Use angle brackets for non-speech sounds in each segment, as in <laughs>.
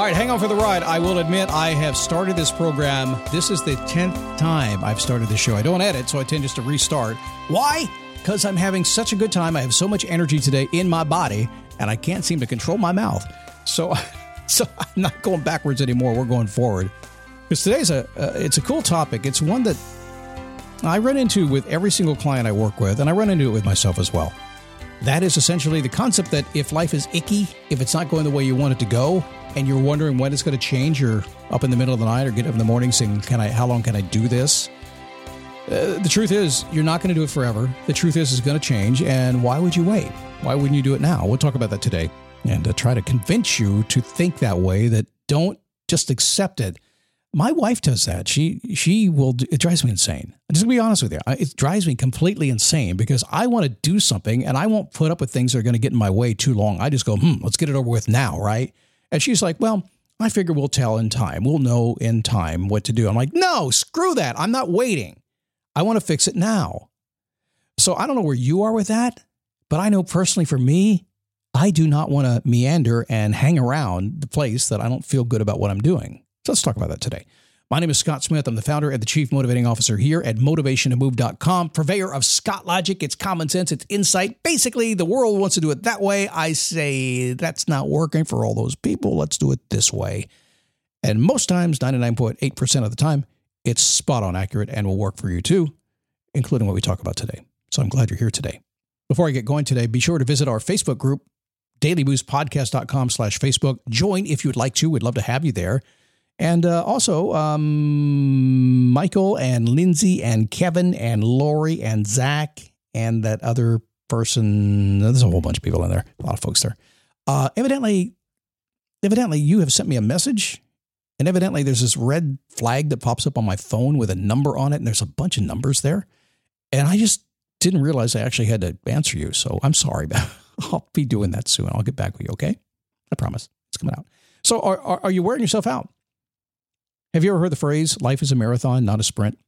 All right, hang on for the ride. I will admit I have started this program. This is the 10th time I've started this show. I don't edit, so I tend just to restart. Why? Because I'm having such a good time. I have so much energy today in my body, and I can't seem to control my mouth. So, <laughs> so I'm not going backwards anymore. We're going forward. Because today's a uh, it's a cool topic. It's one that I run into with every single client I work with, and I run into it with myself as well. That is essentially the concept that if life is icky, if it's not going the way you want it to go, and you're wondering when it's going to change, you're up in the middle of the night or get up in the morning saying, "Can I? How long can I do this?" Uh, the truth is, you're not going to do it forever. The truth is, it's going to change, and why would you wait? Why wouldn't you do it now? We'll talk about that today, and uh, try to convince you to think that way. That don't just accept it my wife does that. She she will. It drives me insane. I'm just gonna be honest with you. It drives me completely insane because I want to do something and I won't put up with things that are going to get in my way too long. I just go, hmm, let's get it over with now, right? And she's like, well, I figure we'll tell in time. We'll know in time what to do. I'm like, no, screw that. I'm not waiting. I want to fix it now. So I don't know where you are with that, but I know personally for me, I do not want to meander and hang around the place that I don't feel good about what I'm doing. So let's talk about that today. My name is Scott Smith. I'm the founder and the chief motivating officer here at motivationtomove.com, purveyor of Scott Logic. It's common sense, it's insight. Basically, the world wants to do it that way. I say that's not working for all those people. Let's do it this way. And most times, 99.8% of the time, it's spot on accurate and will work for you too, including what we talk about today. So I'm glad you're here today. Before I get going today, be sure to visit our Facebook group, dailyboostpodcast.com slash Facebook. Join if you would like to. We'd love to have you there. And uh, also, um, Michael and Lindsay and Kevin and Lori and Zach and that other person. There's a whole bunch of people in there, a lot of folks there. Uh, evidently, evidently, you have sent me a message, and evidently, there's this red flag that pops up on my phone with a number on it, and there's a bunch of numbers there. And I just didn't realize I actually had to answer you. So I'm sorry, <laughs> but I'll be doing that soon. I'll get back with you, okay? I promise. It's coming out. So are, are, are you wearing yourself out? Have you ever heard the phrase, life is a marathon, not a sprint?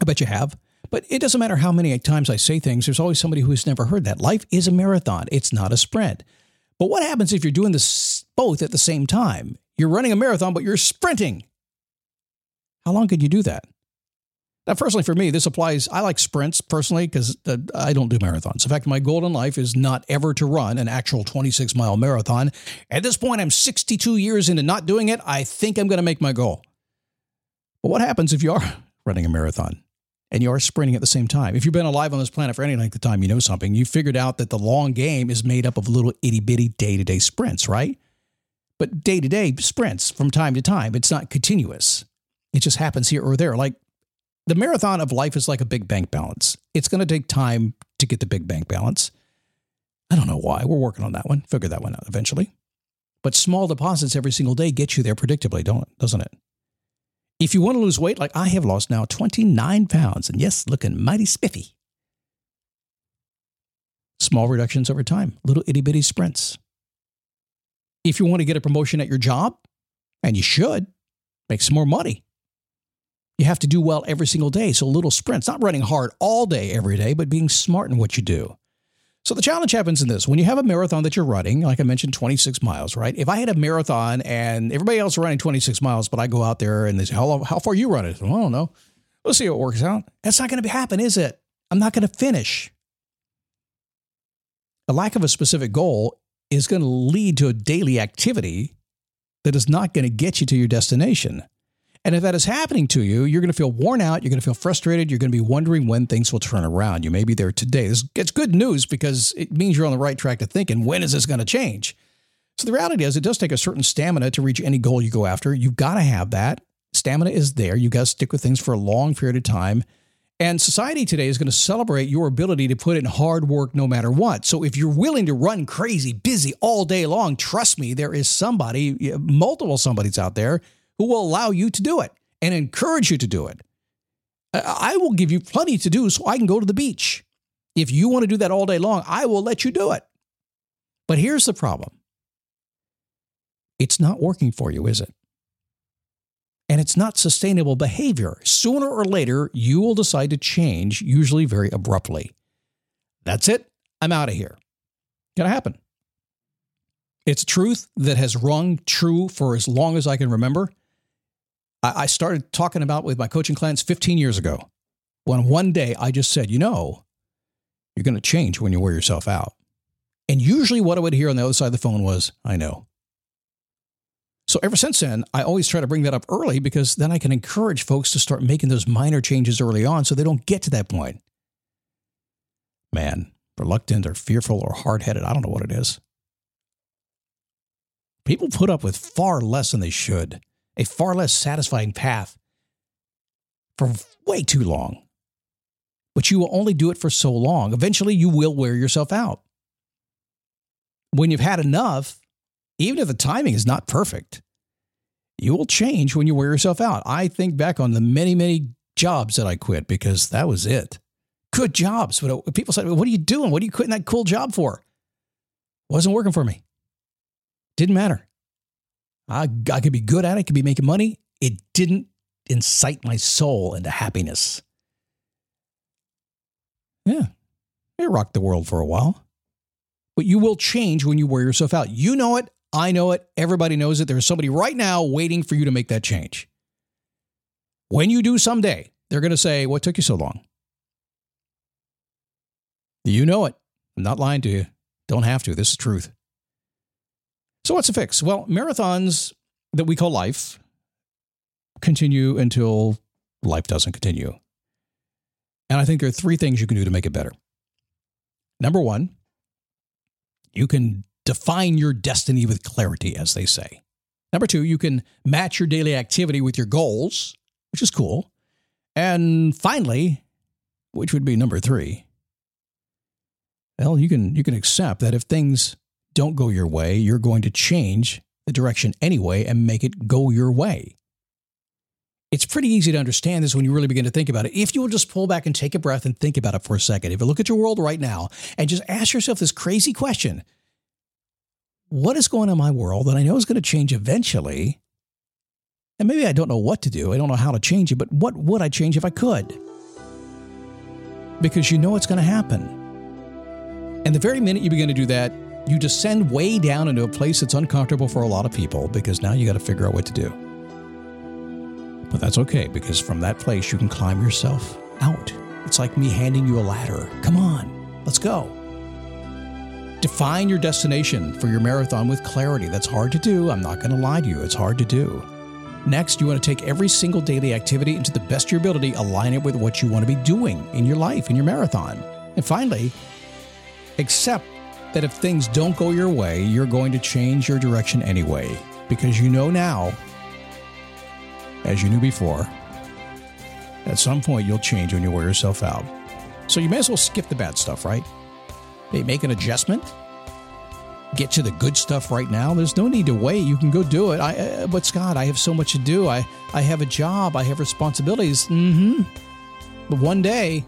I bet you have. But it doesn't matter how many times I say things, there's always somebody who has never heard that. Life is a marathon, it's not a sprint. But what happens if you're doing this both at the same time? You're running a marathon, but you're sprinting. How long can you do that? Now, personally, for me, this applies. I like sprints personally because I don't do marathons. In fact, my goal in life is not ever to run an actual 26 mile marathon. At this point, I'm 62 years into not doing it. I think I'm going to make my goal. But what happens if you are <laughs> running a marathon and you are sprinting at the same time? If you've been alive on this planet for any length of time, you know something. You figured out that the long game is made up of little itty bitty day to day sprints, right? But day to day sprints from time to time, it's not continuous. It just happens here or there. Like the marathon of life is like a big bank balance. It's going to take time to get the big bank balance. I don't know why. We're working on that one. Figure that one out eventually. But small deposits every single day get you there predictably, don't doesn't it? If you want to lose weight, like I have lost now 29 pounds, and yes, looking mighty spiffy. Small reductions over time, little itty bitty sprints. If you want to get a promotion at your job, and you should, make some more money. You have to do well every single day. So little sprints, not running hard all day, every day, but being smart in what you do. So the challenge happens in this. When you have a marathon that you're running, like I mentioned, 26 miles, right? If I had a marathon and everybody else running 26 miles, but I go out there and they say, how, how far you run it? Well, I don't know. We'll see how it works out. That's not going to happen, is it? I'm not going to finish. A lack of a specific goal is going to lead to a daily activity that is not going to get you to your destination. And if that is happening to you, you're going to feel worn out. You're going to feel frustrated. You're going to be wondering when things will turn around. You may be there today. This, it's good news because it means you're on the right track to thinking, when is this going to change? So the reality is, it does take a certain stamina to reach any goal you go after. You've got to have that. Stamina is there. You've got to stick with things for a long period of time. And society today is going to celebrate your ability to put in hard work no matter what. So if you're willing to run crazy, busy all day long, trust me, there is somebody, multiple somebodies out there who will allow you to do it and encourage you to do it. I will give you plenty to do so I can go to the beach. If you want to do that all day long, I will let you do it. But here's the problem it's not working for you, is it? And it's not sustainable behavior. Sooner or later, you will decide to change, usually very abruptly. That's it. I'm out of here. Gonna happen. It's a truth that has rung true for as long as I can remember. I, I started talking about with my coaching clients 15 years ago when one day I just said, you know, you're going to change when you wear yourself out. And usually what I would hear on the other side of the phone was, I know. So ever since then, I always try to bring that up early because then I can encourage folks to start making those minor changes early on so they don't get to that point. Man, reluctant or fearful or hard headed, I don't know what it is. People put up with far less than they should, a far less satisfying path for way too long. But you will only do it for so long. Eventually, you will wear yourself out. When you've had enough, even if the timing is not perfect, you will change when you wear yourself out. I think back on the many, many jobs that I quit because that was it. Good jobs. But people said, What are you doing? What are you quitting that cool job for? Wasn't working for me. Didn't matter. I, I could be good at it, could be making money. It didn't incite my soul into happiness. Yeah, it rocked the world for a while. But you will change when you wear yourself out. You know it. I know it. Everybody knows it. There's somebody right now waiting for you to make that change. When you do someday, they're going to say, What took you so long? You know it. I'm not lying to you. Don't have to. This is truth. So, what's the fix? Well, marathons that we call life continue until life doesn't continue. And I think there are three things you can do to make it better. Number one, you can define your destiny with clarity, as they say. Number two, you can match your daily activity with your goals, which is cool. And finally, which would be number three, well, you can you can accept that if things don't go your way, you're going to change the direction anyway and make it go your way. It's pretty easy to understand this when you really begin to think about it. If you will just pull back and take a breath and think about it for a second, if you look at your world right now and just ask yourself this crazy question What is going on in my world that I know is going to change eventually? And maybe I don't know what to do. I don't know how to change it, but what would I change if I could? Because you know it's going to happen. And the very minute you begin to do that, you descend way down into a place that's uncomfortable for a lot of people because now you got to figure out what to do. But that's okay because from that place you can climb yourself out. It's like me handing you a ladder. Come on, let's go. Define your destination for your marathon with clarity. That's hard to do. I'm not going to lie to you. It's hard to do. Next, you want to take every single daily activity into the best of your ability, align it with what you want to be doing in your life, in your marathon. And finally, accept that if things don't go your way, you're going to change your direction anyway, because you know now as you knew before. At some point, you'll change when you wear yourself out. So you may as well skip the bad stuff, right? Hey, make an adjustment. Get to the good stuff right now. There's no need to wait. You can go do it. I, uh, but Scott, I have so much to do. I, I have a job. I have responsibilities. Mm-hmm. But one day,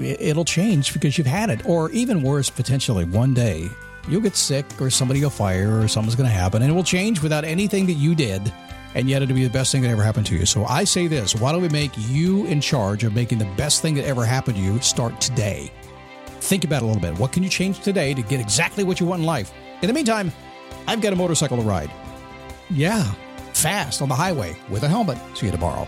it'll change because you've had it. Or even worse, potentially, one day you'll get sick or somebody will fire or something's going to happen and it will change without anything that you did and yet it'll be the best thing that ever happened to you. So I say this why don't we make you in charge of making the best thing that ever happened to you start today? Think about it a little bit. What can you change today to get exactly what you want in life? In the meantime, I've got a motorcycle to ride. Yeah, fast on the highway with a helmet. See you tomorrow.